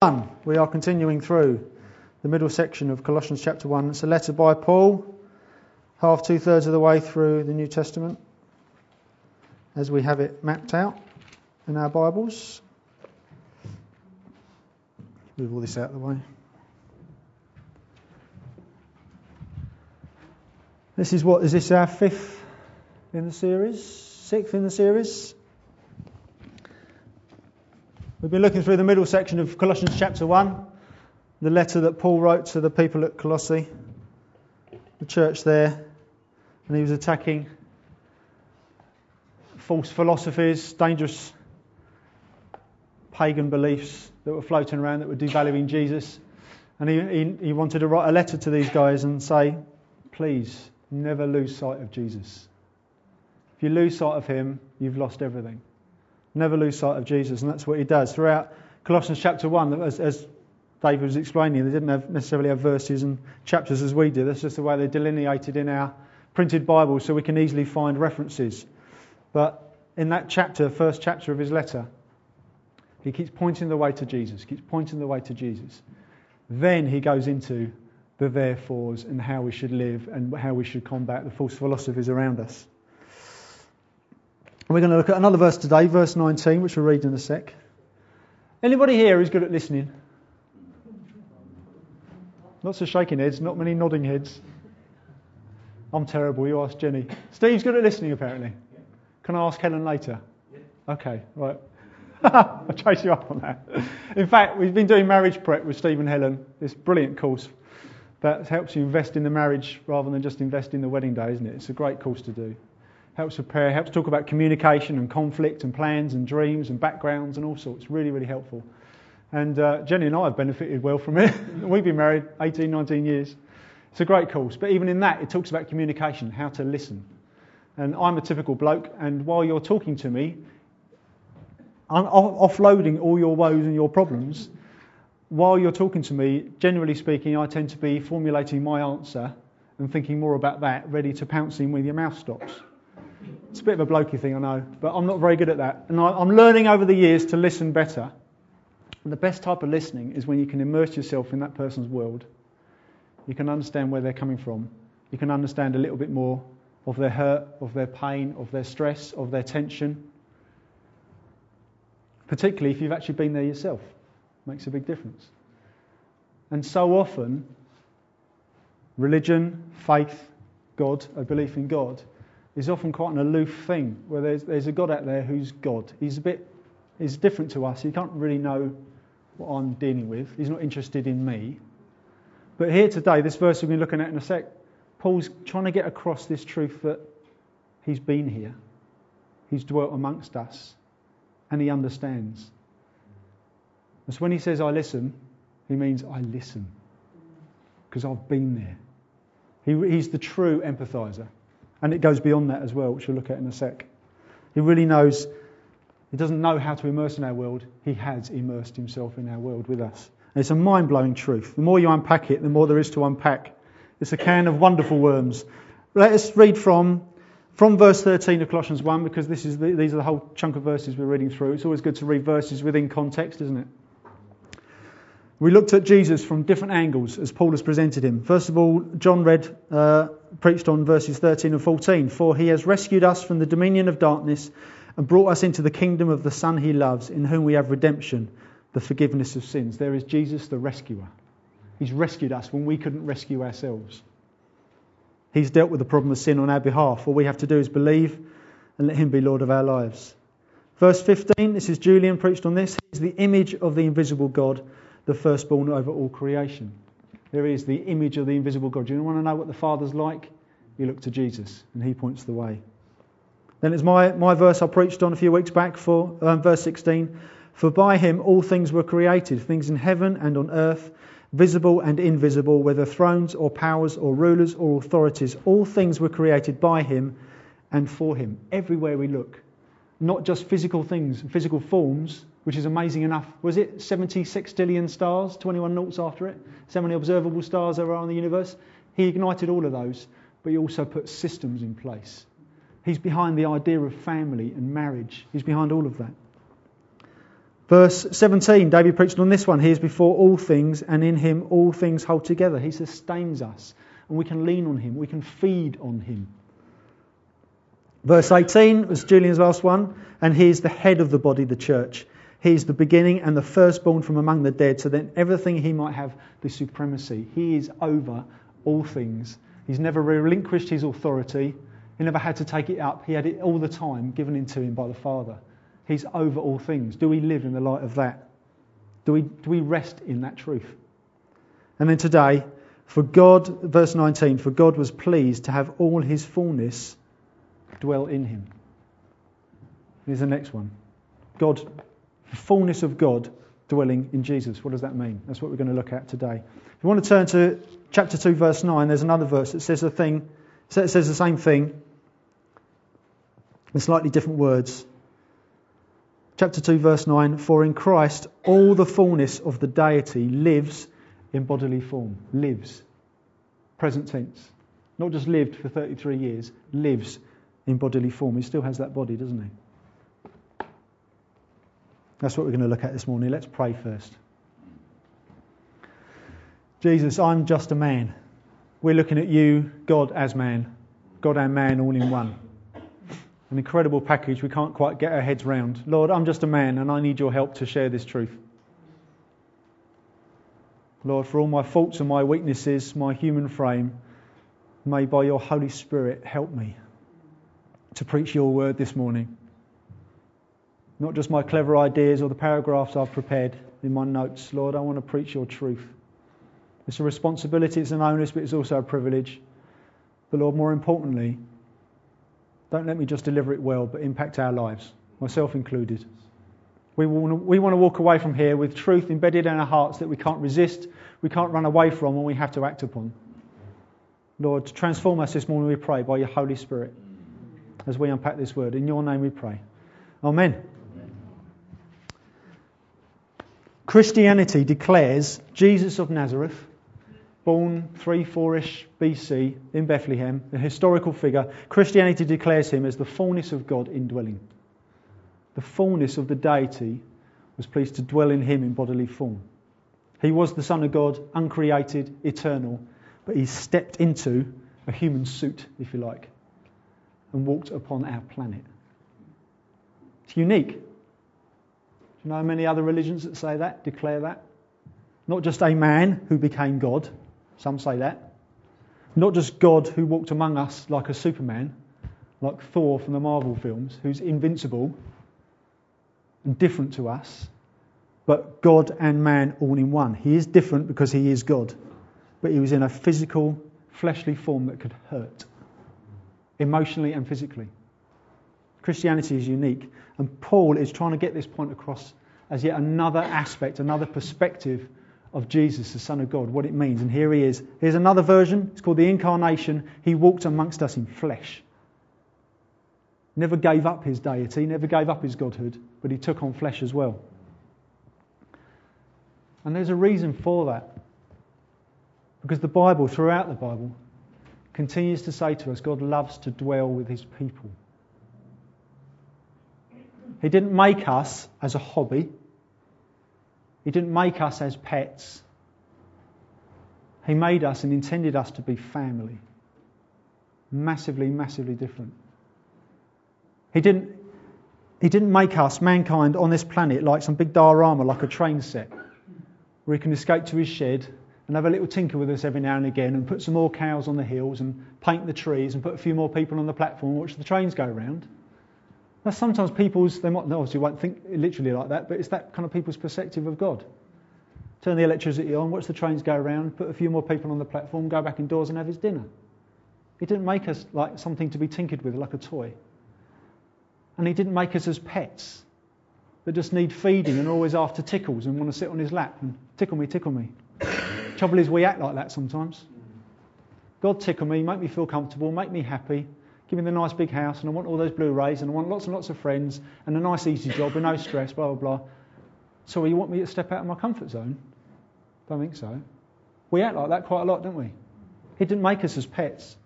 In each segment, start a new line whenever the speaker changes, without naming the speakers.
1. We are continuing through the middle section of Colossians chapter 1. It's a letter by Paul, half two thirds of the way through the New Testament, as we have it mapped out in our Bibles. Move all this out of the way. This is what is this our fifth in the series? Sixth in the series? We've been looking through the middle section of Colossians chapter 1, the letter that Paul wrote to the people at Colossae, the church there, and he was attacking false philosophies, dangerous pagan beliefs that were floating around that were devaluing Jesus. And he, he, he wanted to write a letter to these guys and say, please, never lose sight of Jesus. If you lose sight of him, you've lost everything. Never lose sight of Jesus, and that's what he does. Throughout Colossians chapter 1, as, as David was explaining, they didn't have necessarily have verses and chapters as we do. That's just the way they're delineated in our printed Bible, so we can easily find references. But in that chapter, first chapter of his letter, he keeps pointing the way to Jesus, keeps pointing the way to Jesus. Then he goes into the therefores and how we should live and how we should combat the false philosophies around us. And we're going to look at another verse today, verse 19, which we'll read in a sec. Anybody here who's good at listening? Lots of shaking heads, not many nodding heads. I'm terrible, you ask Jenny. Steve's good at listening, apparently. Can I ask Helen later? Okay, right. I'll chase you up on that. In fact, we've been doing marriage prep with Steve and Helen, this brilliant course that helps you invest in the marriage rather than just invest in the wedding day, isn't it? It's a great course to do helps prepare, helps talk about communication and conflict and plans and dreams and backgrounds and all sorts. Really, really helpful. And uh, Jenny and I have benefited well from it. We've been married 18, 19 years. It's a great course. But even in that, it talks about communication, how to listen. And I'm a typical bloke, and while you're talking to me, I'm offloading all your woes and your problems. While you're talking to me, generally speaking, I tend to be formulating my answer and thinking more about that, ready to pounce in when your mouth stops. It's a bit of a blokey thing, I know, but I'm not very good at that. And I, am learning over the years to listen better. And the best type of listening is when you can immerse yourself in that person's world. You can understand where they're coming from. You can understand a little bit more of their hurt, of their pain, of their stress, of their tension. Particularly if you've actually been there yourself. It makes a big difference. And so often, religion, faith, God, a belief in God, is often quite an aloof thing, where there's, there's a God out there who's God. He's a bit, he's different to us. He can't really know what I'm dealing with. He's not interested in me. But here today, this verse we've been looking at in a sec, Paul's trying to get across this truth that he's been here, he's dwelt amongst us, and he understands. And so when he says, I listen, he means I listen because I've been there. He, he's the true empathizer. And it goes beyond that as well, which we'll look at in a sec. He really knows, he doesn't know how to immerse in our world. He has immersed himself in our world with us. And it's a mind blowing truth. The more you unpack it, the more there is to unpack. It's a can of wonderful worms. Let us read from, from verse 13 of Colossians 1, because this is the, these are the whole chunk of verses we're reading through. It's always good to read verses within context, isn't it? We looked at Jesus from different angles as Paul has presented him. First of all, John read, uh, preached on verses 13 and 14. For he has rescued us from the dominion of darkness and brought us into the kingdom of the Son he loves, in whom we have redemption, the forgiveness of sins. There is Jesus, the rescuer. He's rescued us when we couldn't rescue ourselves. He's dealt with the problem of sin on our behalf. All we have to do is believe and let him be Lord of our lives. Verse 15, this is Julian preached on this. He's the image of the invisible God the firstborn over all creation. There is the image of the invisible God. You want to know what the Father's like? You look to Jesus, and He points the way. Then it's my, my verse I preached on a few weeks back for um, verse 16. For by him all things were created, things in heaven and on earth, visible and invisible, whether thrones or powers or rulers or authorities. All things were created by him and for him. Everywhere we look, not just physical things, physical forms, which is amazing enough. Was it 70 sextillion stars, 21 noughts after it? So many observable stars there are in the universe. He ignited all of those, but he also put systems in place. He's behind the idea of family and marriage. He's behind all of that. Verse 17, David preached on this one. He is before all things, and in him all things hold together. He sustains us, and we can lean on him. We can feed on him. Verse 18 was Julian's last one, and he is the head of the body, the church. He is the beginning and the firstborn from among the dead, so that everything he might have the supremacy. He is over all things. He's never relinquished his authority. He never had to take it up. He had it all the time given into him by the Father. He's over all things. Do we live in the light of that? Do we, do we rest in that truth? And then today, for God, verse 19, for God was pleased to have all his fullness dwell in him. Here's the next one. God, fullness of God dwelling in Jesus. What does that mean? That's what we're going to look at today. If you want to turn to chapter 2, verse 9, there's another verse that says the thing, says the same thing in slightly different words chapter 2, verse 9 For in Christ all the fullness of the deity lives in bodily form. Lives. Present tense. Not just lived for 33 years, lives in bodily form. He still has that body, doesn't he? That's what we're going to look at this morning. Let's pray first. Jesus, I'm just a man. We're looking at you, God as man, God and man all in one an incredible package we can't quite get our heads round. Lord, I'm just a man and I need your help to share this truth. Lord, for all my faults and my weaknesses, my human frame, may by your Holy Spirit help me to preach your word this morning. Not just my clever ideas or the paragraphs I've prepared in my notes. Lord, I want to preach your truth. It's a responsibility, it's an onus, but it's also a privilege. But Lord, more importantly, don't let me just deliver it well, but impact our lives, myself included. We want, to, we want to walk away from here with truth embedded in our hearts that we can't resist, we can't run away from, and we have to act upon. Lord, transform us this morning, we pray, by your Holy Spirit as we unpack this word. In your name we pray. Amen. Amen. Christianity declares Jesus of Nazareth born 3 4ish BC in Bethlehem, a historical figure, Christianity declares him as the fullness of God indwelling. The fullness of the deity was pleased to dwell in him in bodily form. He was the Son of God, uncreated, eternal, but he stepped into a human suit, if you like, and walked upon our planet. It's unique. Do you know many other religions that say that, declare that? Not just a man who became God, some say that. Not just God who walked among us like a Superman, like Thor from the Marvel films, who's invincible and different to us, but God and man all in one. He is different because he is God, but he was in a physical, fleshly form that could hurt, emotionally and physically. Christianity is unique, and Paul is trying to get this point across as yet another aspect, another perspective of Jesus, the Son of God, what it means. And here he is. Here's another version. It's called the Incarnation. He walked amongst us in flesh. Never gave up his deity, never gave up his godhood, but he took on flesh as well. And there's a reason for that. Because the Bible, throughout the Bible, continues to say to us God loves to dwell with his people. He didn't make us as a hobby. He didn't make us as pets. He made us and intended us to be family. Massively, massively different. He didn't, he didn't make us, mankind, on this planet like some big diorama, like a train set, where he can escape to his shed and have a little tinker with us every now and again and put some more cows on the hills and paint the trees and put a few more people on the platform and watch the trains go round. Now, sometimes people's, they might obviously won't think literally like that, but it's that kind of people's perspective of God. Turn the electricity on, watch the trains go around, put a few more people on the platform, go back indoors and have his dinner. He didn't make us like something to be tinkered with, like a toy. And he didn't make us as pets that just need feeding and always after tickles and want to sit on his lap and tickle me, tickle me. Trouble is, we act like that sometimes. God tickle me, make me feel comfortable, make me happy, Give me the nice big house, and I want all those Blu-rays, and I want lots and lots of friends, and a nice easy job with no stress, blah, blah, blah. So you want me to step out of my comfort zone? Don't think so. We act like that quite a lot, don't we? He didn't make us as pets.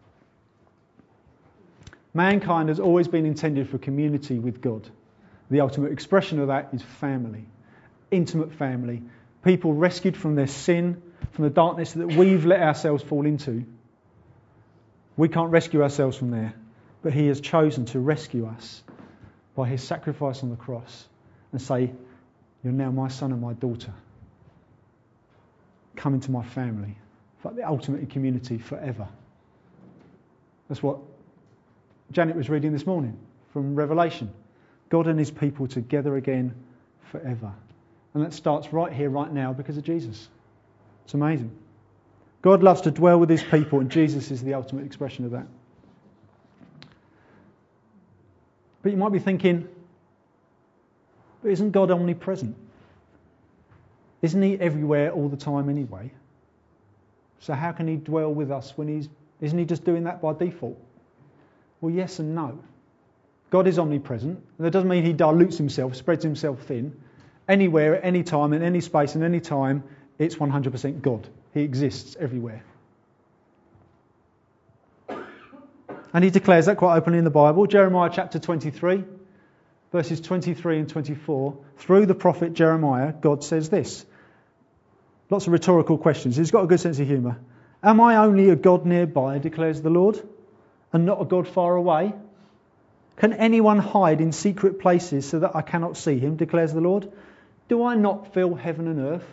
Mankind has always been intended for community with God. The ultimate expression of that is family. intimate family, people rescued from their sin, from the darkness that we've let ourselves fall into. We can't rescue ourselves from there, but He has chosen to rescue us by His sacrifice on the cross and say, You're now my son and my daughter. Come into my family. Like the ultimate community forever. That's what Janet was reading this morning from Revelation. God and his people together again forever. And that starts right here, right now, because of Jesus. It's amazing. God loves to dwell with his people, and Jesus is the ultimate expression of that. But you might be thinking, but isn't God omnipresent? Isn't he everywhere all the time anyway? So how can he dwell with us when he's isn't he just doing that by default? Well, yes and no. God is omnipresent. And that doesn't mean he dilutes himself, spreads himself thin. Anywhere, at any time, in any space, in any time, it's 100% God. He exists everywhere. And he declares that quite openly in the Bible. Jeremiah chapter 23, verses 23 and 24. Through the prophet Jeremiah, God says this. Lots of rhetorical questions. He's got a good sense of humour. Am I only a God nearby, declares the Lord, and not a God far away? Can anyone hide in secret places so that I cannot see him, declares the Lord? Do I not fill heaven and earth?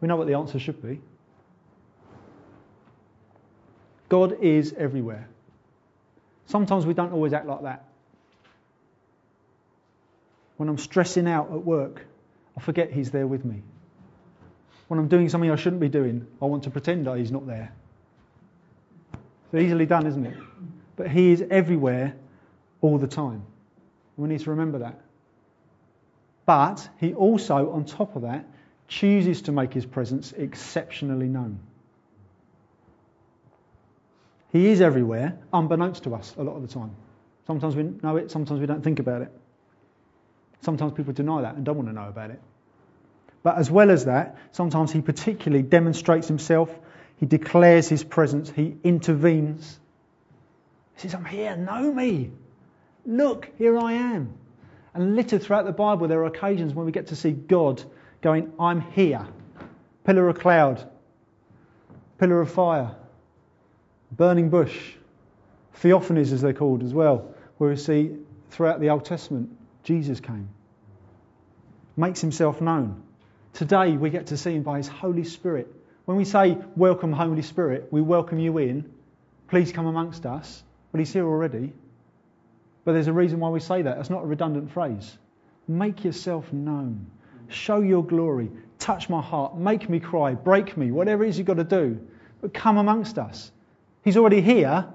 We know what the answer should be. God is everywhere. Sometimes we don't always act like that. When I'm stressing out at work, I forget He's there with me. When I'm doing something I shouldn't be doing, I want to pretend that He's not there. It's easily done, isn't it? But He is everywhere all the time. We need to remember that. But He also, on top of that, chooses to make his presence exceptionally known. He is everywhere, unbeknownst to us a lot of the time. Sometimes we know it, sometimes we don't think about it. Sometimes people deny that and don't want to know about it. But as well as that, sometimes he particularly demonstrates himself, he declares his presence, he intervenes. He says, I'm here, know me. Look, here I am. And littered throughout the Bible, there are occasions when we get to see God going, I'm here. Pillar of cloud, pillar of fire, burning bush, theophanies as they're called as well, where we see throughout the Old Testament, Jesus came, makes himself known. Today we get to see him by his Holy Spirit. When we say, Welcome, Holy Spirit, we welcome you in, please come amongst us. But he's here already. But there's a reason why we say that. That's not a redundant phrase. Make yourself known. Show your glory. Touch my heart. Make me cry. Break me. Whatever it is you've got to do. But come amongst us. He's already here,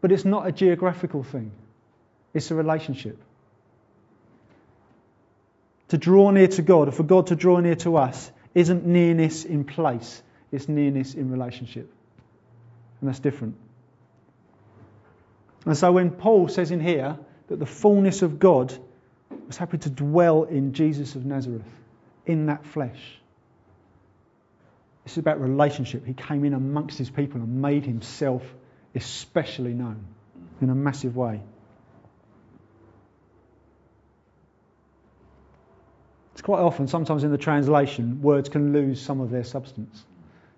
but it's not a geographical thing, it's a relationship. To draw near to God, or for God to draw near to us, isn't nearness in place, it's nearness in relationship. And that's different. And so when Paul says in here that the fullness of God was happy to dwell in Jesus of Nazareth, in that flesh. This is about relationship. He came in amongst his people and made himself especially known in a massive way. It's quite often, sometimes in the translation, words can lose some of their substance.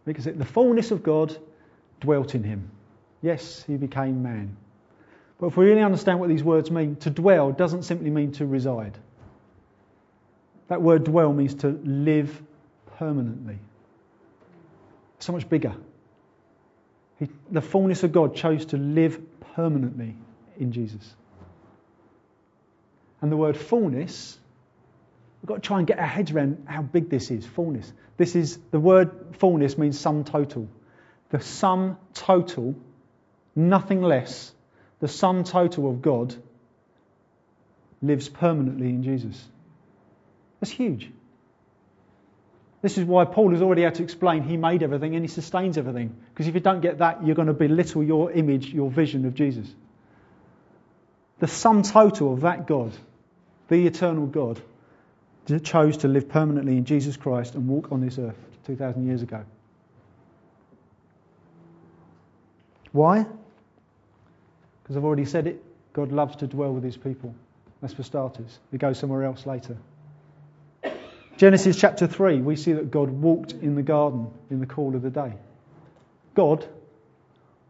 Because it, the fullness of God dwelt in him. Yes, he became man. But if we really understand what these words mean, to dwell doesn't simply mean to reside. That word dwell means to live permanently. So much bigger. He, the fullness of God chose to live permanently in Jesus. And the word fullness, we've got to try and get our heads around how big this is fullness. This is the word fullness means sum total. The sum total, nothing less the sum total of God lives permanently in Jesus. That's huge. This is why Paul has already had to explain he made everything and he sustains everything. Because if you don't get that, you're going to belittle your image, your vision of Jesus. The sum total of that God, the eternal God, chose to live permanently in Jesus Christ and walk on this earth 2,000 years ago. Why? Because I've already said it, God loves to dwell with his people. That's for starters. He goes somewhere else later. Genesis chapter 3, we see that God walked in the garden in the cool of the day. God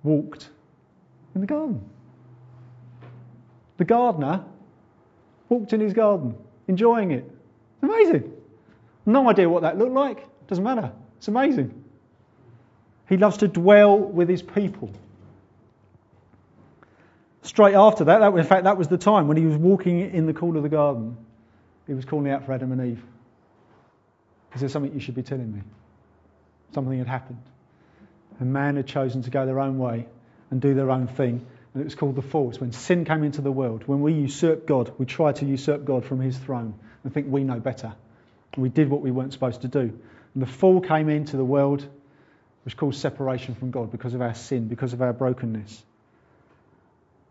walked in the garden. The gardener walked in his garden, enjoying it. Amazing. No idea what that looked like. Doesn't matter. It's amazing. He loves to dwell with his people. Straight after that, that in fact, that was the time when he was walking in the cool of the garden. He was calling out for Adam and Eve. Is there something you should be telling me? Something had happened. And man had chosen to go their own way and do their own thing. And it was called the fall. It's when sin came into the world. When we usurp God, we try to usurp God from his throne and think we know better. We did what we weren't supposed to do. And the fall came into the world, which caused separation from God because of our sin, because of our brokenness.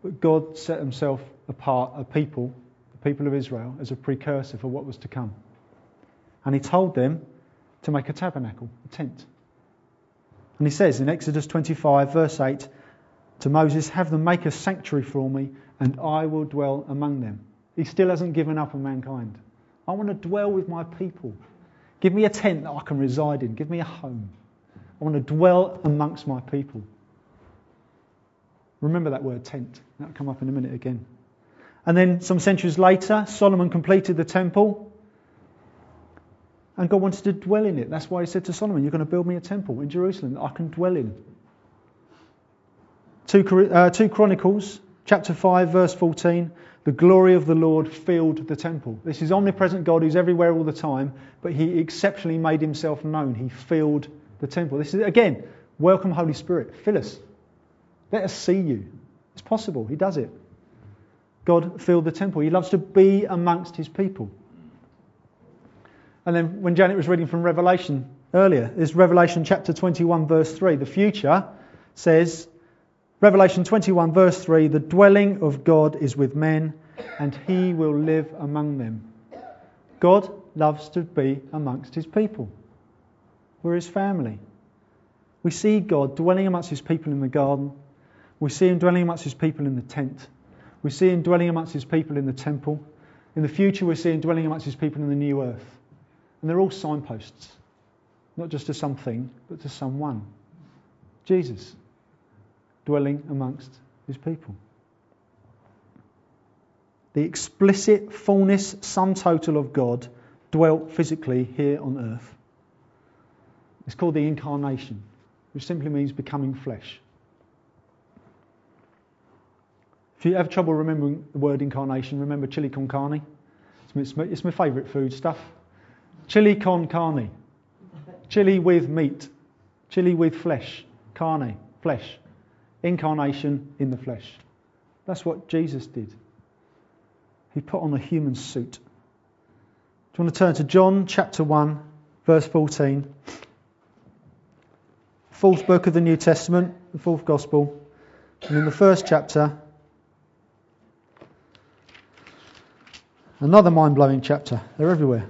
But God set himself apart, a people, the people of Israel, as a precursor for what was to come. And he told them to make a tabernacle, a tent. And he says in Exodus 25, verse 8, to Moses, Have them make a sanctuary for me, and I will dwell among them. He still hasn't given up on mankind. I want to dwell with my people. Give me a tent that I can reside in. Give me a home. I want to dwell amongst my people. Remember that word tent. That'll come up in a minute again. And then some centuries later, Solomon completed the temple. And God wanted to dwell in it. That's why he said to Solomon, You're going to build me a temple in Jerusalem that I can dwell in. 2, uh, 2 Chronicles chapter 5, verse 14. The glory of the Lord filled the temple. This is omnipresent God who's everywhere all the time, but he exceptionally made himself known. He filled the temple. This is, again, welcome, Holy Spirit. Fill us. Let us see you. It's possible. He does it. God filled the temple. He loves to be amongst his people. And then when Janet was reading from Revelation earlier, is Revelation chapter 21, verse 3. The future says, Revelation 21, verse 3 the dwelling of God is with men, and he will live among them. God loves to be amongst his people. We're his family. We see God dwelling amongst his people in the garden. We see him dwelling amongst his people in the tent. We see him dwelling amongst his people in the temple. In the future, we see him dwelling amongst his people in the new earth. And they're all signposts, not just to something, but to someone. Jesus, dwelling amongst his people. The explicit fullness, sum total of God dwelt physically here on earth. It's called the incarnation, which simply means becoming flesh. If you have trouble remembering the word incarnation, remember chili con carne. It's my, it's my favourite food stuff. Chili con carne. Chili with meat. Chili with flesh. Carne. Flesh. Incarnation in the flesh. That's what Jesus did. He put on a human suit. Do you want to turn to John chapter 1, verse 14? Fourth book of the New Testament, the fourth gospel. And in the first chapter, another mind blowing chapter. They're everywhere.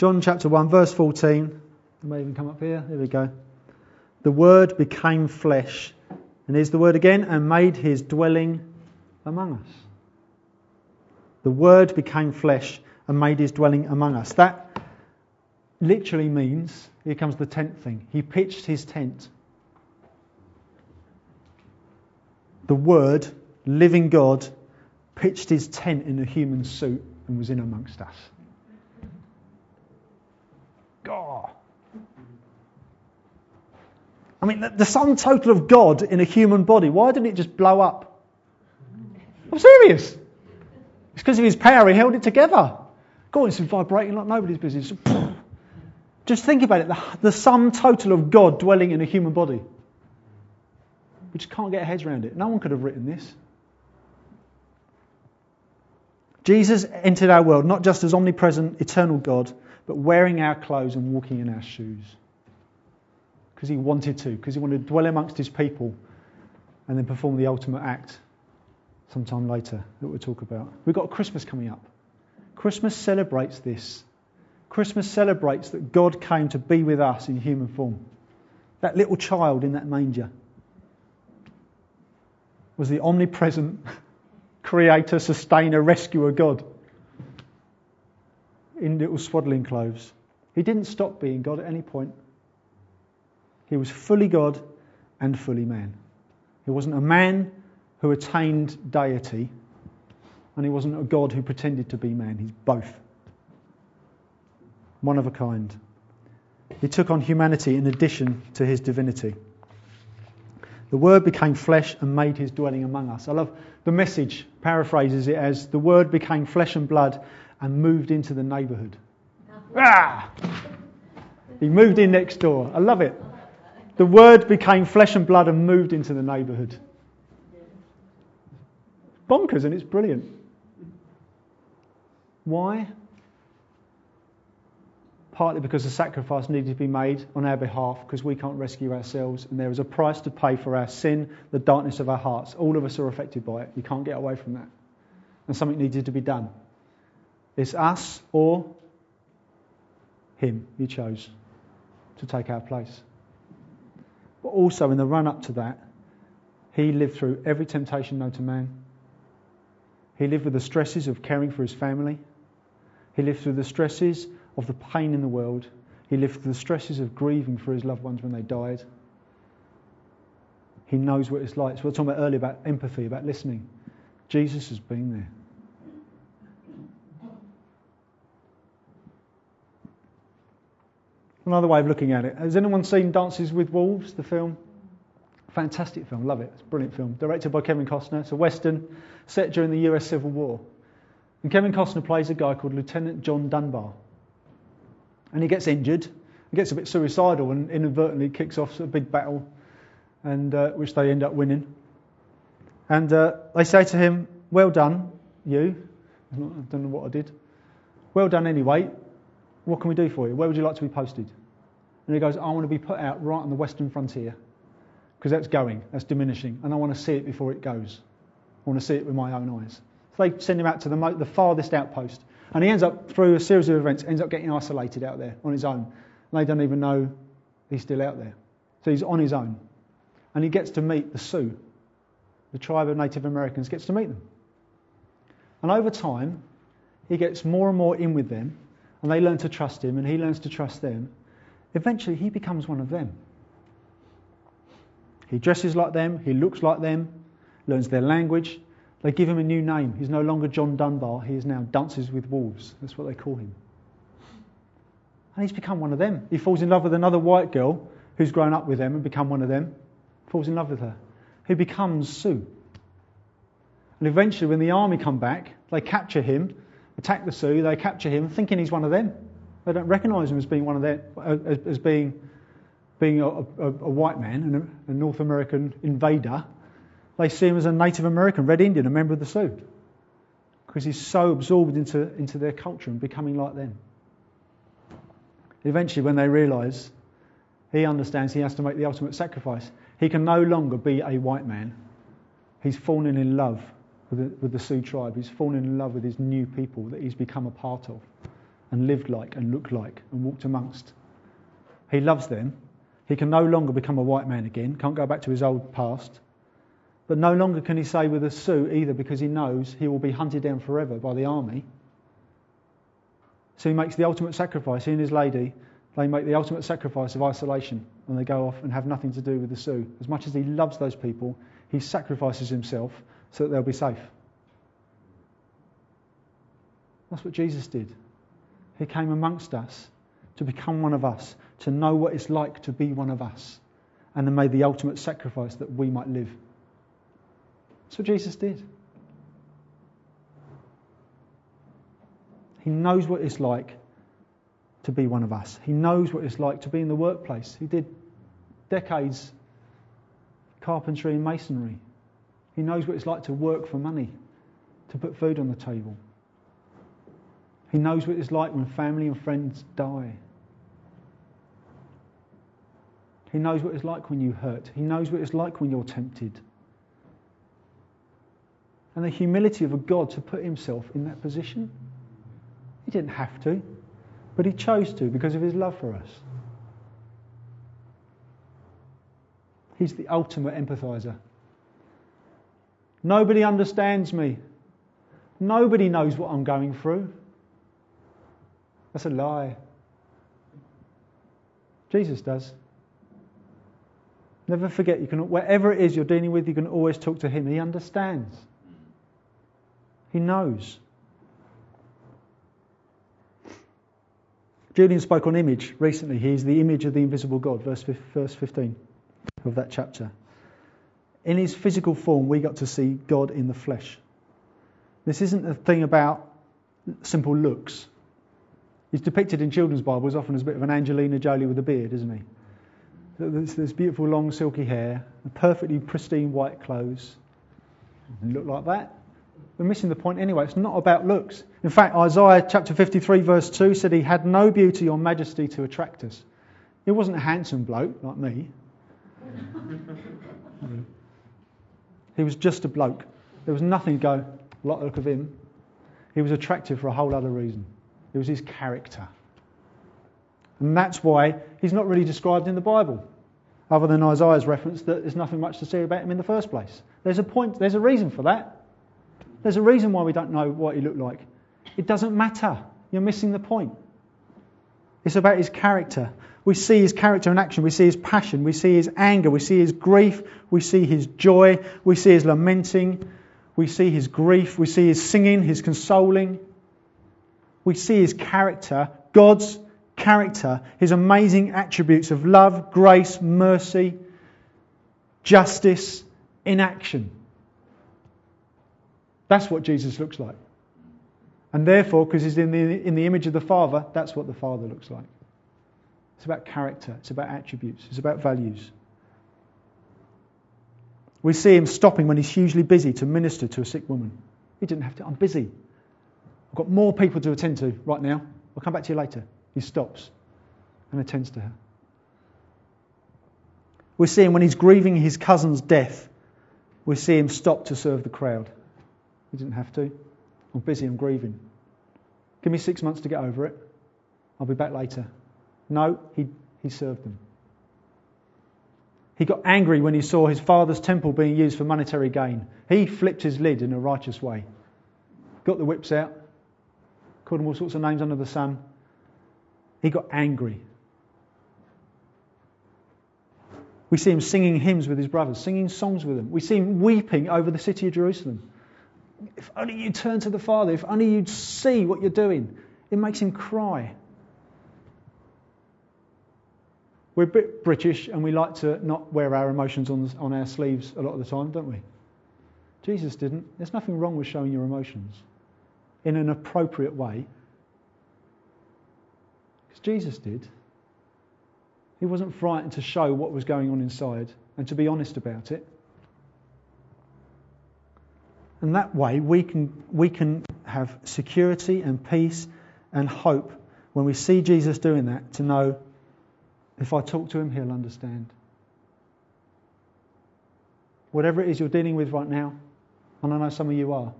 John chapter 1, verse 14. It may even come up here. There we go. The Word became flesh. And here's the word again, and made his dwelling among us. The Word became flesh and made his dwelling among us. That literally means, here comes the tent thing. He pitched his tent. The Word, living God, pitched his tent in a human suit and was in amongst us. God. I mean, the, the sum total of God in a human body, why didn't it just blow up? I'm serious. It's because of his power, he held it together. God, it's vibrating like nobody's business. Just think about it the, the sum total of God dwelling in a human body. We just can't get our heads around it. No one could have written this. Jesus entered our world not just as omnipresent, eternal God, but wearing our clothes and walking in our shoes. Because he wanted to, because he wanted to dwell amongst his people and then perform the ultimate act sometime later that we'll talk about. We've got Christmas coming up. Christmas celebrates this. Christmas celebrates that God came to be with us in human form. That little child in that manger was the omnipresent creator, sustainer, rescuer God. In little swaddling clothes. He didn't stop being God at any point. He was fully God and fully man. He wasn't a man who attained deity, and he wasn't a God who pretended to be man. He's both. One of a kind. He took on humanity in addition to his divinity. The Word became flesh and made his dwelling among us. I love the message, paraphrases it as the Word became flesh and blood and moved into the neighbourhood. Ah! He moved in next door. I love it. The Word became flesh and blood and moved into the neighbourhood. Bonkers and it's brilliant. Why? partly because a sacrifice needed to be made on our behalf because we can't rescue ourselves and there is a price to pay for our sin, the darkness of our hearts. All of us are affected by it. You can't get away from that. And something needed to be done. It's us or him you chose to take our place. But also in the run up to that, he lived through every temptation known to man. He lived with the stresses of caring for his family. He lived through the stresses of the pain in the world. He lived through the stresses of grieving for his loved ones when they died. He knows what it's like. So we were talking about earlier about empathy, about listening. Jesus has been there. Another way of looking at it. Has anyone seen Dances with Wolves, the film? Fantastic film, love it. It's a brilliant film. Directed by Kevin Costner. It's a Western set during the US Civil War. And Kevin Costner plays a guy called Lieutenant John Dunbar and he gets injured. He gets a bit suicidal and inadvertently kicks off a big battle, and uh, which they end up winning. And uh, they say to him, "Well done, you." I don't know what I did. Well done anyway. What can we do for you? Where would you like to be posted? And he goes, I want to be put out right on the western frontier because that's going, that's diminishing, and I want to see it before it goes. I want to see it with my own eyes. So they send him out to the, mo- the farthest outpost. And he ends up, through a series of events, ends up getting isolated out there on his own. And they don't even know he's still out there. So he's on his own. And he gets to meet the Sioux, the tribe of Native Americans, gets to meet them. And over time, he gets more and more in with them, and they learn to trust him, and he learns to trust them. Eventually, he becomes one of them. He dresses like them, he looks like them, learns their language, they give him a new name. He's no longer John Dunbar, he is now Dances with Wolves. That's what they call him. And he's become one of them. He falls in love with another white girl who's grown up with them and become one of them, falls in love with her, who becomes Sioux. And eventually, when the army come back, they capture him, attack the Sioux, they capture him, thinking he's one of them. They don't recognise him as being one of them, uh, as, as being, being a, a, a white man, and a North American invader. They see him as a Native American, Red Indian, a member of the Sioux, because he's so absorbed into, into their culture and becoming like them. Eventually, when they realise he understands he has to make the ultimate sacrifice, he can no longer be a white man. He's fallen in love with the, with the Sioux tribe. He's fallen in love with his new people that he's become a part of and lived like and looked like and walked amongst. He loves them. He can no longer become a white man again, can't go back to his old past. But no longer can he say with a Sioux either because he knows he will be hunted down forever by the army. So he makes the ultimate sacrifice. He and his lady, they make the ultimate sacrifice of isolation and they go off and have nothing to do with the Sioux. As much as he loves those people, he sacrifices himself so that they'll be safe. That's what Jesus did. He came amongst us to become one of us, to know what it's like to be one of us, and then made the ultimate sacrifice that we might live. That's what Jesus did. He knows what it's like to be one of us. He knows what it's like to be in the workplace. He did decades carpentry and masonry. He knows what it's like to work for money, to put food on the table. He knows what it's like when family and friends die. He knows what it's like when you hurt. He knows what it's like when you're tempted and the humility of a God to put himself in that position. He didn't have to, but he chose to because of his love for us. He's the ultimate empathizer. Nobody understands me. Nobody knows what I'm going through. That's a lie. Jesus does. Never forget, you can, whatever it is you're dealing with, you can always talk to Him. He understands. He knows. Julian spoke on image recently. He's the image of the invisible God, verse, verse 15 of that chapter. In his physical form, we got to see God in the flesh. This isn't a thing about simple looks. He's depicted in children's Bibles often as a bit of an Angelina Jolie with a beard, isn't he? There's this beautiful long silky hair, perfectly pristine white clothes. Look like that. We're missing the point anyway. It's not about looks. In fact, Isaiah chapter 53, verse 2 said he had no beauty or majesty to attract us. He wasn't a handsome bloke like me. He was just a bloke. There was nothing to go, look of him. He was attractive for a whole other reason. It was his character. And that's why he's not really described in the Bible, other than Isaiah's reference that there's nothing much to say about him in the first place. There's a point, there's a reason for that. There's a reason why we don't know what he looked like. It doesn't matter. You're missing the point. It's about his character. We see his character in action. We see his passion. We see his anger. We see his grief. We see his joy. We see his lamenting. We see his grief. We see his singing, his consoling. We see his character, God's character, his amazing attributes of love, grace, mercy, justice in action. That's what Jesus looks like. And therefore, because he's in the, in the image of the Father, that's what the Father looks like. It's about character, it's about attributes, it's about values. We see him stopping when he's hugely busy to minister to a sick woman. He didn't have to, I'm busy. I've got more people to attend to right now. I'll come back to you later. He stops and attends to her. We see him when he's grieving his cousin's death. We see him stop to serve the crowd. He didn't have to. I'm busy, I'm grieving. Give me six months to get over it. I'll be back later. No, he, he served them. He got angry when he saw his father's temple being used for monetary gain. He flipped his lid in a righteous way. Got the whips out, called them all sorts of names under the sun. He got angry. We see him singing hymns with his brothers, singing songs with them. We see him weeping over the city of Jerusalem. If only you turn to the Father, if only you'd see what you're doing. It makes him cry. We're a bit British and we like to not wear our emotions on, on our sleeves a lot of the time, don't we? Jesus didn't. There's nothing wrong with showing your emotions in an appropriate way. Because Jesus did. He wasn't frightened to show what was going on inside and to be honest about it. And that way we can, we can have security and peace and hope when we see Jesus doing that to know if I talk to him, he'll understand. Whatever it is you're dealing with right now, and I know some of you are,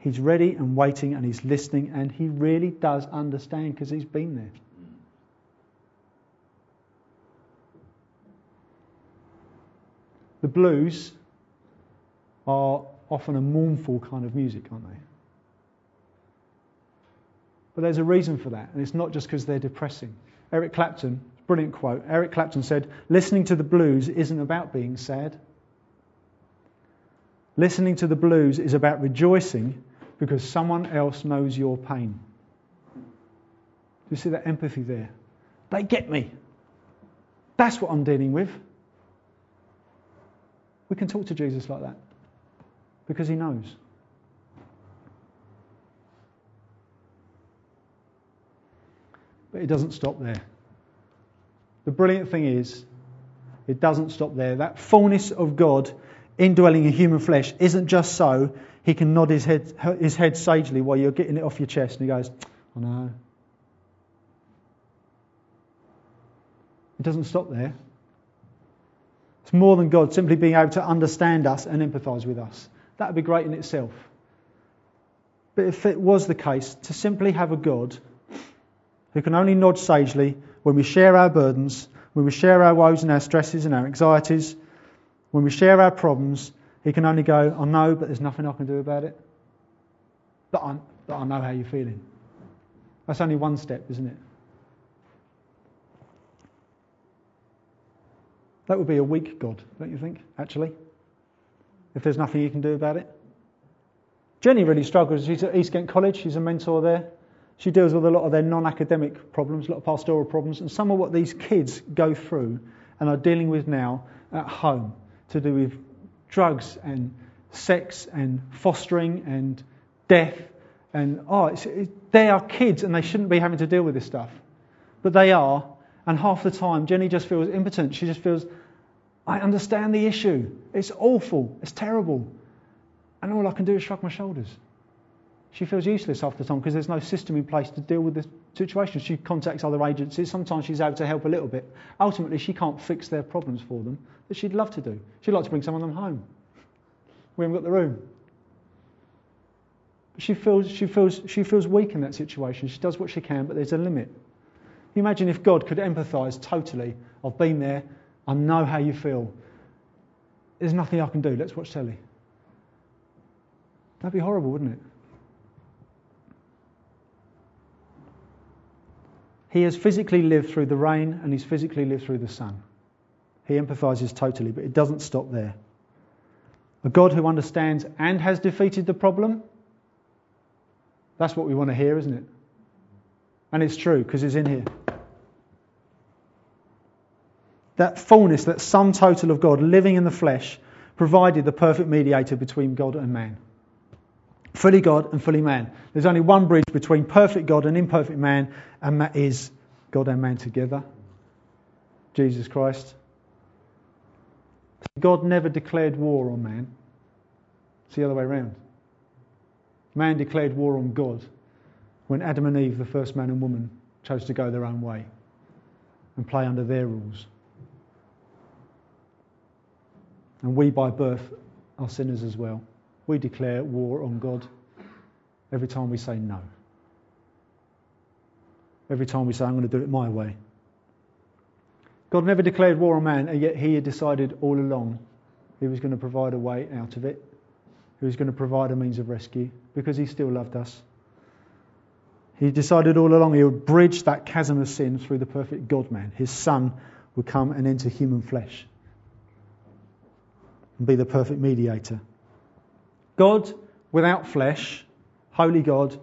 he's ready and waiting and he's listening and he really does understand because he's been there. The blues are often a mournful kind of music, aren't they? But there's a reason for that, and it's not just because they're depressing. Eric Clapton, brilliant quote. Eric Clapton said, Listening to the blues isn't about being sad. Listening to the blues is about rejoicing because someone else knows your pain. Do you see that empathy there? They get me. That's what I'm dealing with. We can talk to Jesus like that because he knows. But it doesn't stop there. The brilliant thing is, it doesn't stop there. That fullness of God indwelling in human flesh isn't just so he can nod his head, his head sagely while you're getting it off your chest and he goes, oh, I know. It doesn't stop there. It's more than God simply being able to understand us and empathize with us. That would be great in itself. But if it was the case, to simply have a God who can only nod sagely when we share our burdens, when we share our woes and our stresses and our anxieties, when we share our problems, he can only go, I know, but there's nothing I can do about it. But I, but I know how you're feeling. That's only one step, isn't it? That would be a weak God, don't you think, actually? If there's nothing you can do about it. Jenny really struggles. She's at East Kent College, she's a mentor there. She deals with a lot of their non academic problems, a lot of pastoral problems, and some of what these kids go through and are dealing with now at home to do with drugs and sex and fostering and death. And oh, it, they are kids and they shouldn't be having to deal with this stuff. But they are, and half the time Jenny just feels impotent. She just feels, I understand the issue. It's awful. It's terrible. And all I can do is shrug my shoulders. She feels useless half the time because there's no system in place to deal with the situation. She contacts other agencies. Sometimes she's able to help a little bit. Ultimately, she can't fix their problems for them, that she'd love to do. She'd like to bring some of them home. We haven't got the room. She feels, she, feels, she feels weak in that situation. She does what she can, but there's a limit. Imagine if God could empathise totally. I've been there. I know how you feel. There's nothing I can do. Let's watch telly. That'd be horrible, wouldn't it? He has physically lived through the rain and he's physically lived through the sun. He empathises totally, but it doesn't stop there. A God who understands and has defeated the problem. That's what we want to hear, isn't it? And it's true because it's in here. That fullness, that sum total of God living in the flesh, provided the perfect mediator between God and man fully God and fully man. There's only one bridge between perfect God and imperfect man, and that is God and man together Jesus Christ. God never declared war on man. It's the other way around. Man declared war on God when Adam and Eve, the first man and woman, chose to go their own way and play under their rules. And we, by birth, are sinners as well we declare war on God every time we say no. Every time we say, I'm going to do it my way. God never declared war on man, and yet He had decided all along He was going to provide a way out of it. He was going to provide a means of rescue because He still loved us. He decided all along He would bridge that chasm of sin through the perfect God man. His Son would come and enter human flesh and be the perfect mediator. God, without flesh, holy God,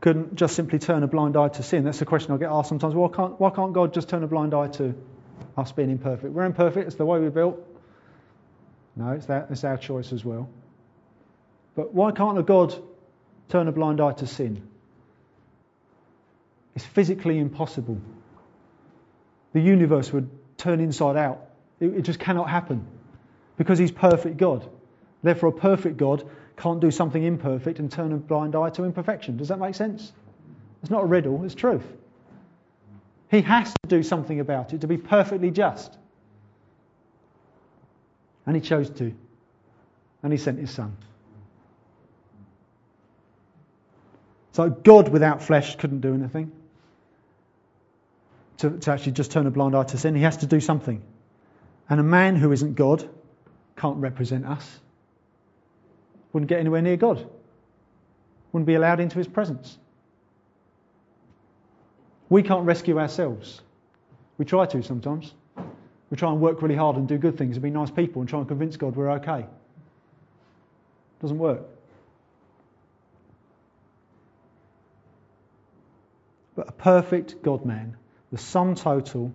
couldn't just simply turn a blind eye to sin. That's the question I get asked sometimes. Why can't, why can't God just turn a blind eye to us being imperfect? We're imperfect, it's the way we're built. No, it's, that, it's our choice as well. But why can't a God turn a blind eye to sin? It's physically impossible. The universe would turn inside out. It, it just cannot happen because He's perfect God. Therefore, a perfect God can't do something imperfect and turn a blind eye to imperfection. Does that make sense? It's not a riddle, it's truth. He has to do something about it to be perfectly just. And he chose to. And he sent his son. So God without flesh couldn't do anything. To, to actually just turn a blind eye to sin, he has to do something. And a man who isn't God can't represent us wouldn't get anywhere near God, wouldn't be allowed into his presence. We can't rescue ourselves. We try to sometimes. We try and work really hard and do good things and be nice people and try and convince God we're okay. Doesn't work. But a perfect God man, the sum total,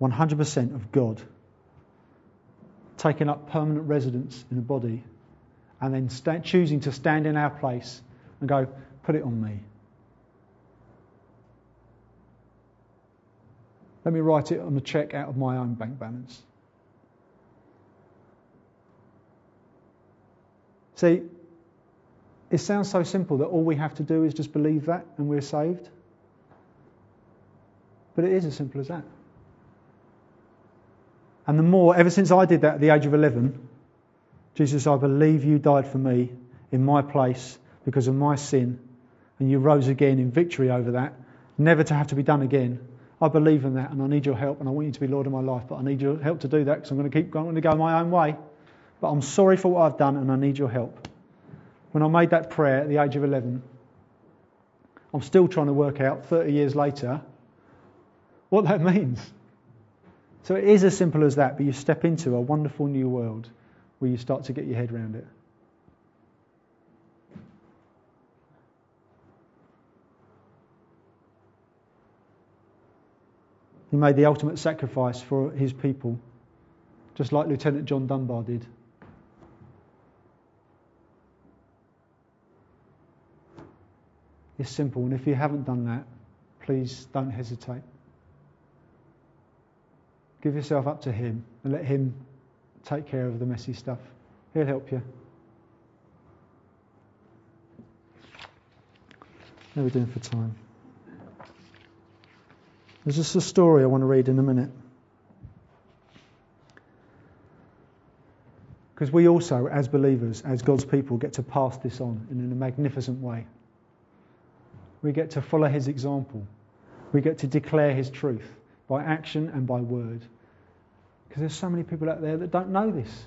100% of God, taking up permanent residence in a body and then choosing to stand in our place and go, put it on me. Let me write it on a cheque out of my own bank balance. See, it sounds so simple that all we have to do is just believe that and we're saved. But it is as simple as that. And the more, ever since I did that at the age of 11, Jesus, I believe you died for me in my place because of my sin, and you rose again in victory over that, never to have to be done again. I believe in that, and I need your help, and I want you to be Lord of my life, but I need your help to do that because I'm going to keep going to go my own way. But I'm sorry for what I've done, and I need your help. When I made that prayer at the age of 11, I'm still trying to work out 30 years later what that means. So it is as simple as that, but you step into a wonderful new world where you start to get your head around it. He made the ultimate sacrifice for his people, just like Lieutenant John Dunbar did. It's simple, and if you haven't done that, please don't hesitate. Give yourself up to Him and let Him take care of the messy stuff. He'll help you. How are we doing for time? There's just a story I want to read in a minute. Because we also, as believers, as God's people, get to pass this on in a magnificent way. We get to follow his example. We get to declare his truth by action and by word. Because there's so many people out there that don't know this.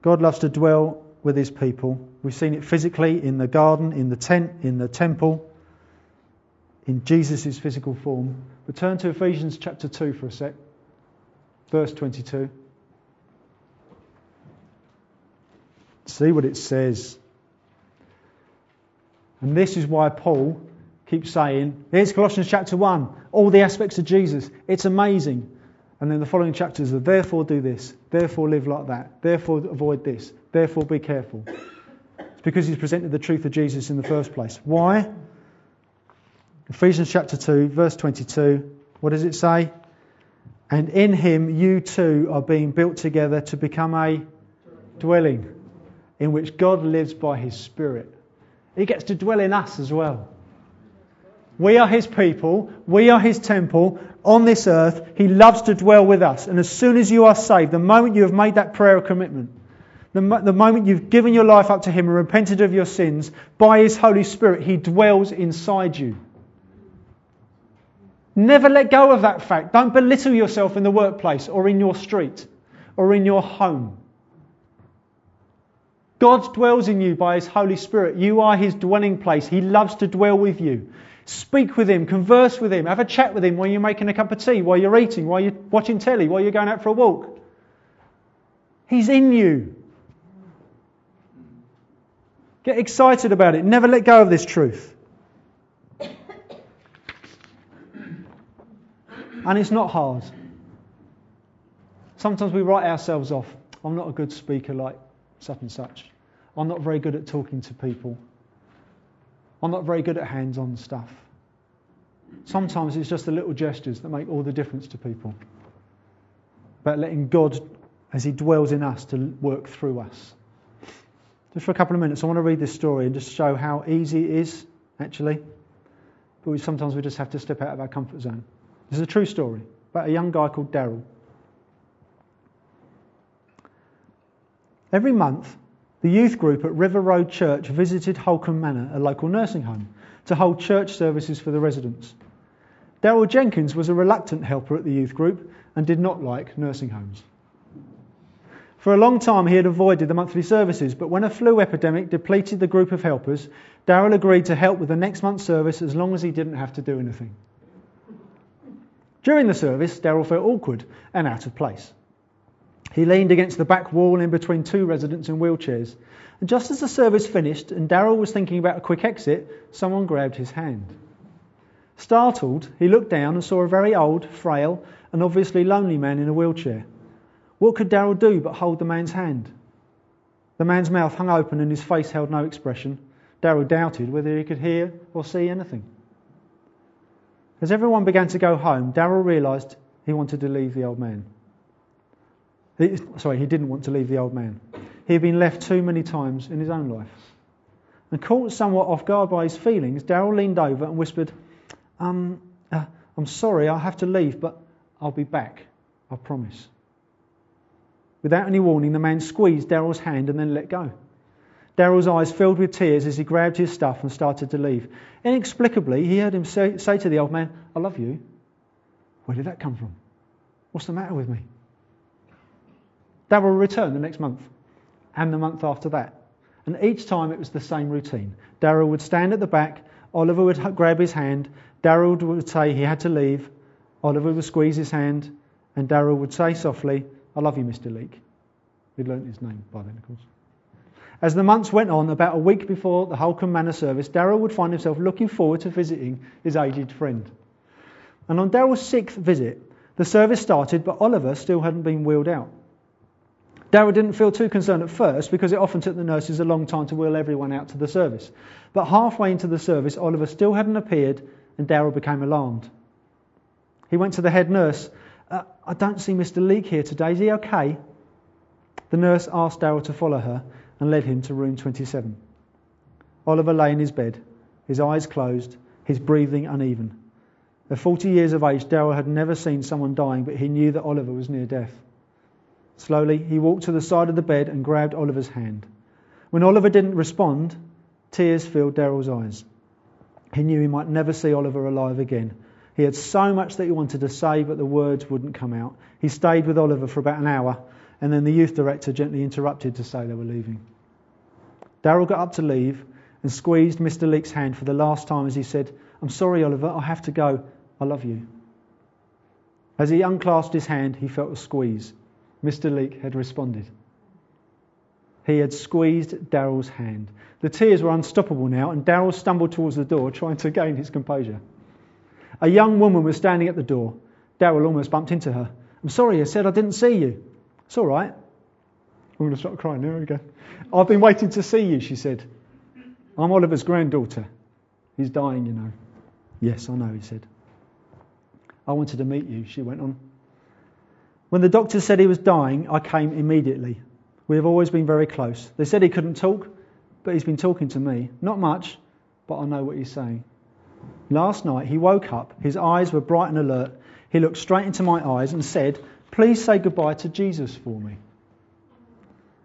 God loves to dwell with his people. We've seen it physically in the garden, in the tent, in the temple, in Jesus' physical form. But turn to Ephesians chapter 2 for a sec, verse 22. See what it says. And this is why Paul keeps saying, here's Colossians chapter 1, all the aspects of Jesus. It's amazing. And then the following chapters are, therefore do this, therefore live like that, therefore avoid this, therefore be careful. It's because he's presented the truth of Jesus in the first place. Why? Ephesians chapter 2, verse 22, what does it say? And in him you too are being built together to become a dwelling in which God lives by his Spirit. He gets to dwell in us as well. We are his people, we are his temple on this earth. He loves to dwell with us. And as soon as you are saved, the moment you have made that prayer of commitment, the, the moment you've given your life up to him and repented of your sins, by his Holy Spirit, he dwells inside you. Never let go of that fact. Don't belittle yourself in the workplace or in your street or in your home. God dwells in you by His Holy Spirit. You are His dwelling place. He loves to dwell with you. Speak with Him, converse with Him, have a chat with Him while you're making a cup of tea, while you're eating, while you're watching telly, while you're going out for a walk. He's in you. Get excited about it. Never let go of this truth. And it's not hard. Sometimes we write ourselves off. I'm not a good speaker like such and such. I'm not very good at talking to people. I'm not very good at hands on stuff. Sometimes it's just the little gestures that make all the difference to people. About letting God, as He dwells in us, to work through us. Just for a couple of minutes, I want to read this story and just show how easy it is, actually. But we, sometimes we just have to step out of our comfort zone. This is a true story about a young guy called Daryl. Every month, the youth group at River Road Church visited Holcombe Manor, a local nursing home, to hold church services for the residents. Daryl Jenkins was a reluctant helper at the youth group and did not like nursing homes. For a long time, he had avoided the monthly services, but when a flu epidemic depleted the group of helpers, Daryl agreed to help with the next month's service as long as he didn't have to do anything. During the service, Daryl felt awkward and out of place. He leaned against the back wall in between two residents in wheelchairs. And just as the service finished and Daryl was thinking about a quick exit, someone grabbed his hand. Startled, he looked down and saw a very old, frail, and obviously lonely man in a wheelchair. What could Daryl do but hold the man's hand? The man's mouth hung open and his face held no expression. Daryl doubted whether he could hear or see anything. As everyone began to go home, Daryl realised he wanted to leave the old man. He, sorry, he didn't want to leave the old man. He had been left too many times in his own life. And caught somewhat off guard by his feelings, Daryl leaned over and whispered, um, uh, I'm sorry, I have to leave, but I'll be back. I promise. Without any warning, the man squeezed Daryl's hand and then let go. Daryl's eyes filled with tears as he grabbed his stuff and started to leave. Inexplicably, he heard him say, say to the old man, I love you. Where did that come from? What's the matter with me? Daryl returned the next month and the month after that. And each time it was the same routine. Daryl would stand at the back, Oliver would grab his hand, Daryl would say he had to leave, Oliver would squeeze his hand, and Daryl would say softly, I love you, Mr. Leake. We'd learnt his name by then, of course. As the months went on, about a week before the Holcombe Manor service, Daryl would find himself looking forward to visiting his aged friend. And on Daryl's sixth visit, the service started, but Oliver still hadn't been wheeled out. Daryl didn't feel too concerned at first because it often took the nurses a long time to wheel everyone out to the service. But halfway into the service, Oliver still hadn't appeared, and Daryl became alarmed. He went to the head nurse. Uh, I don't see Mr. Leake here today. Is he okay? The nurse asked Daryl to follow her and led him to room 27. Oliver lay in his bed, his eyes closed, his breathing uneven. At 40 years of age, Daryl had never seen someone dying, but he knew that Oliver was near death. Slowly, he walked to the side of the bed and grabbed Oliver's hand. When Oliver didn't respond, tears filled Daryl's eyes. He knew he might never see Oliver alive again. He had so much that he wanted to say, but the words wouldn't come out. He stayed with Oliver for about an hour, and then the youth director gently interrupted to say they were leaving. Daryl got up to leave and squeezed Mr. Leake's hand for the last time as he said, I'm sorry, Oliver, I have to go. I love you. As he unclasped his hand, he felt a squeeze. Mr. Leake had responded. He had squeezed Daryl's hand. The tears were unstoppable now, and Daryl stumbled towards the door, trying to gain his composure. A young woman was standing at the door. Daryl almost bumped into her. I'm sorry, I said I didn't see you. It's all right. I'm going to start crying. There we go. I've been waiting to see you, she said. I'm Oliver's granddaughter. He's dying, you know. Yes, I know, he said. I wanted to meet you, she went on. When the doctor said he was dying, I came immediately. We have always been very close. They said he couldn't talk, but he's been talking to me. Not much, but I know what he's saying. Last night he woke up, his eyes were bright and alert. He looked straight into my eyes and said, Please say goodbye to Jesus for me.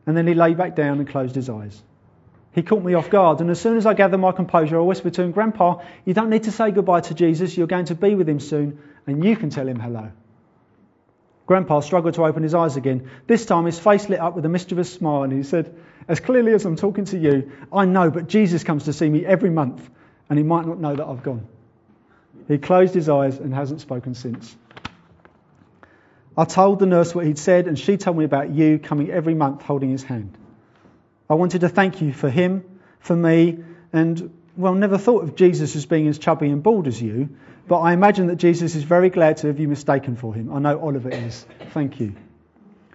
And then he lay back down and closed his eyes. He caught me off guard, and as soon as I gathered my composure, I whispered to him, Grandpa, you don't need to say goodbye to Jesus. You're going to be with him soon, and you can tell him hello. Grandpa struggled to open his eyes again. This time his face lit up with a mischievous smile, and he said, As clearly as I'm talking to you, I know, but Jesus comes to see me every month, and he might not know that I've gone. He closed his eyes and hasn't spoken since. I told the nurse what he'd said, and she told me about you coming every month holding his hand. I wanted to thank you for him, for me, and, well, never thought of Jesus as being as chubby and bald as you, but I imagine that Jesus is very glad to have you mistaken for him. I know Oliver is. Thank you.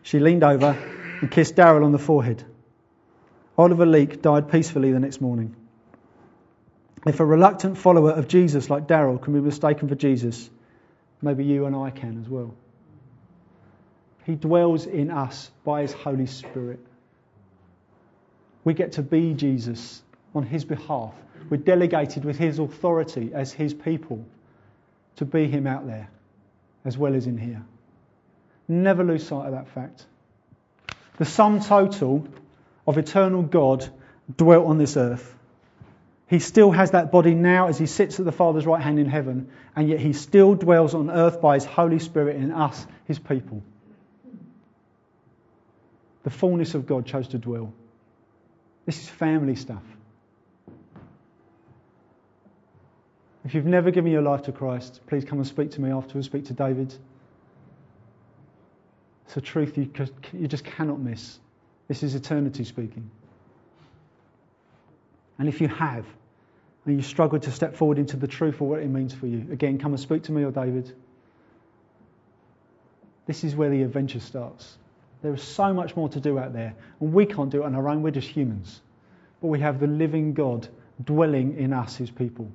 She leaned over and kissed Daryl on the forehead. Oliver Leake died peacefully the next morning. If a reluctant follower of Jesus like Daryl can be mistaken for Jesus, maybe you and I can as well. He dwells in us by his Holy Spirit. We get to be Jesus on his behalf. We're delegated with his authority as his people to be him out there as well as in here. Never lose sight of that fact. The sum total of eternal God dwelt on this earth. He still has that body now as he sits at the Father's right hand in heaven, and yet he still dwells on earth by his Holy Spirit in us, his people. The fullness of God chose to dwell. This is family stuff. If you've never given your life to Christ, please come and speak to me afterwards, speak to David. It's a truth you, you just cannot miss. This is eternity speaking. And if you have, and you struggle to step forward into the truth of what it means for you, again, come and speak to me or David. This is where the adventure starts. There is so much more to do out there, and we can't do it on our own. We're just humans. But we have the living God dwelling in us, his people.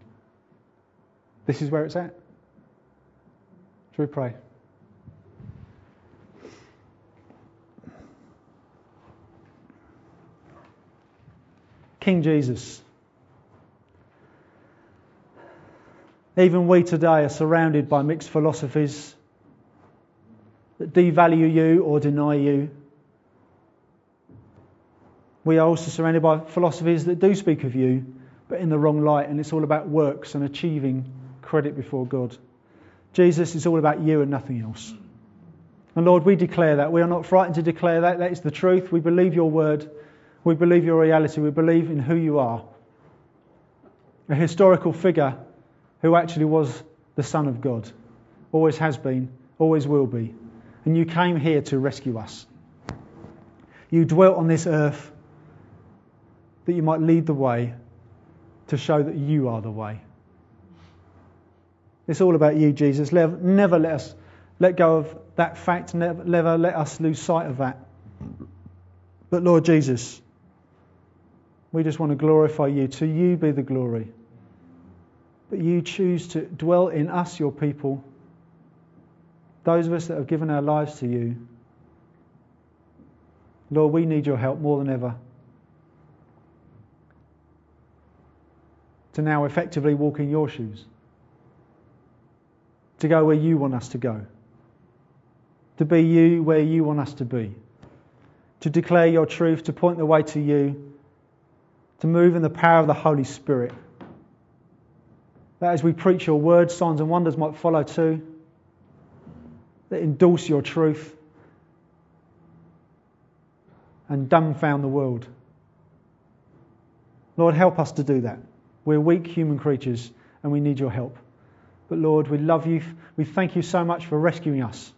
This is where it's at. Shall we pray? King Jesus. Even we today are surrounded by mixed philosophies that devalue you or deny you. We are also surrounded by philosophies that do speak of you, but in the wrong light, and it's all about works and achieving credit before God. Jesus is all about you and nothing else. And Lord, we declare that. We are not frightened to declare that. That is the truth. We believe your word. We believe your reality. We believe in who you are. A historical figure who actually was the Son of God. Always has been, always will be. And you came here to rescue us. You dwelt on this earth that you might lead the way to show that you are the way. It's all about you, Jesus. Never let us let go of that fact, never, never let us lose sight of that. But Lord Jesus, we just want to glorify you. To you be the glory. But you choose to dwell in us, your people, those of us that have given our lives to you. Lord, we need your help more than ever. To now effectively walk in your shoes. To go where you want us to go. To be you where you want us to be. To declare your truth, to point the way to you. To move in the power of the Holy Spirit. That as we preach your word, signs and wonders might follow too. That endorse your truth and dumbfound the world. Lord, help us to do that. We're weak human creatures and we need your help. But Lord, we love you. We thank you so much for rescuing us.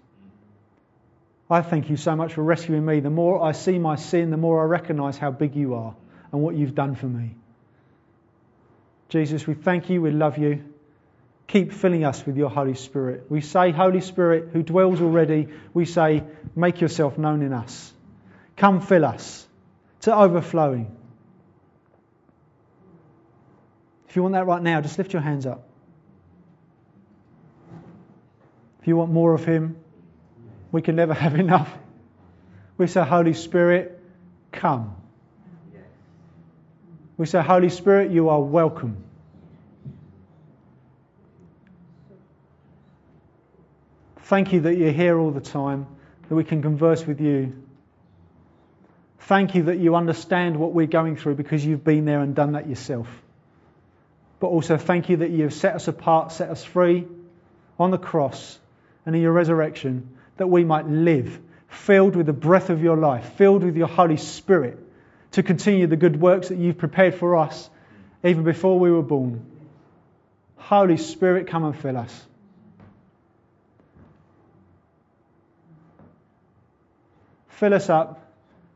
I thank you so much for rescuing me. The more I see my sin, the more I recognize how big you are and what you've done for me. Jesus, we thank you. We love you. Keep filling us with your Holy Spirit. We say, Holy Spirit, who dwells already, we say, make yourself known in us. Come fill us to overflowing. If you want that right now, just lift your hands up. If you want more of Him, we can never have enough. We say, Holy Spirit, come. We say, Holy Spirit, you are welcome. Thank you that you're here all the time, that we can converse with you. Thank you that you understand what we're going through because you've been there and done that yourself. But also thank you that you've set us apart, set us free on the cross and in your resurrection that we might live filled with the breath of your life, filled with your Holy Spirit to continue the good works that you've prepared for us even before we were born. Holy Spirit, come and fill us. Fill us up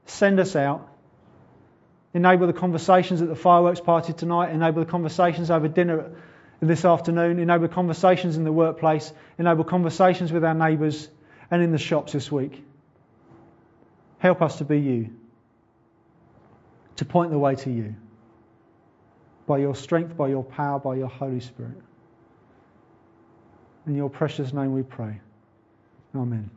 Send us out. Enable the conversations at the fireworks party tonight. Enable the conversations over dinner this afternoon. Enable conversations in the workplace. Enable conversations with our neighbours and in the shops this week. Help us to be you. To point the way to you. By your strength, by your power, by your Holy Spirit. In your precious name we pray. Amen.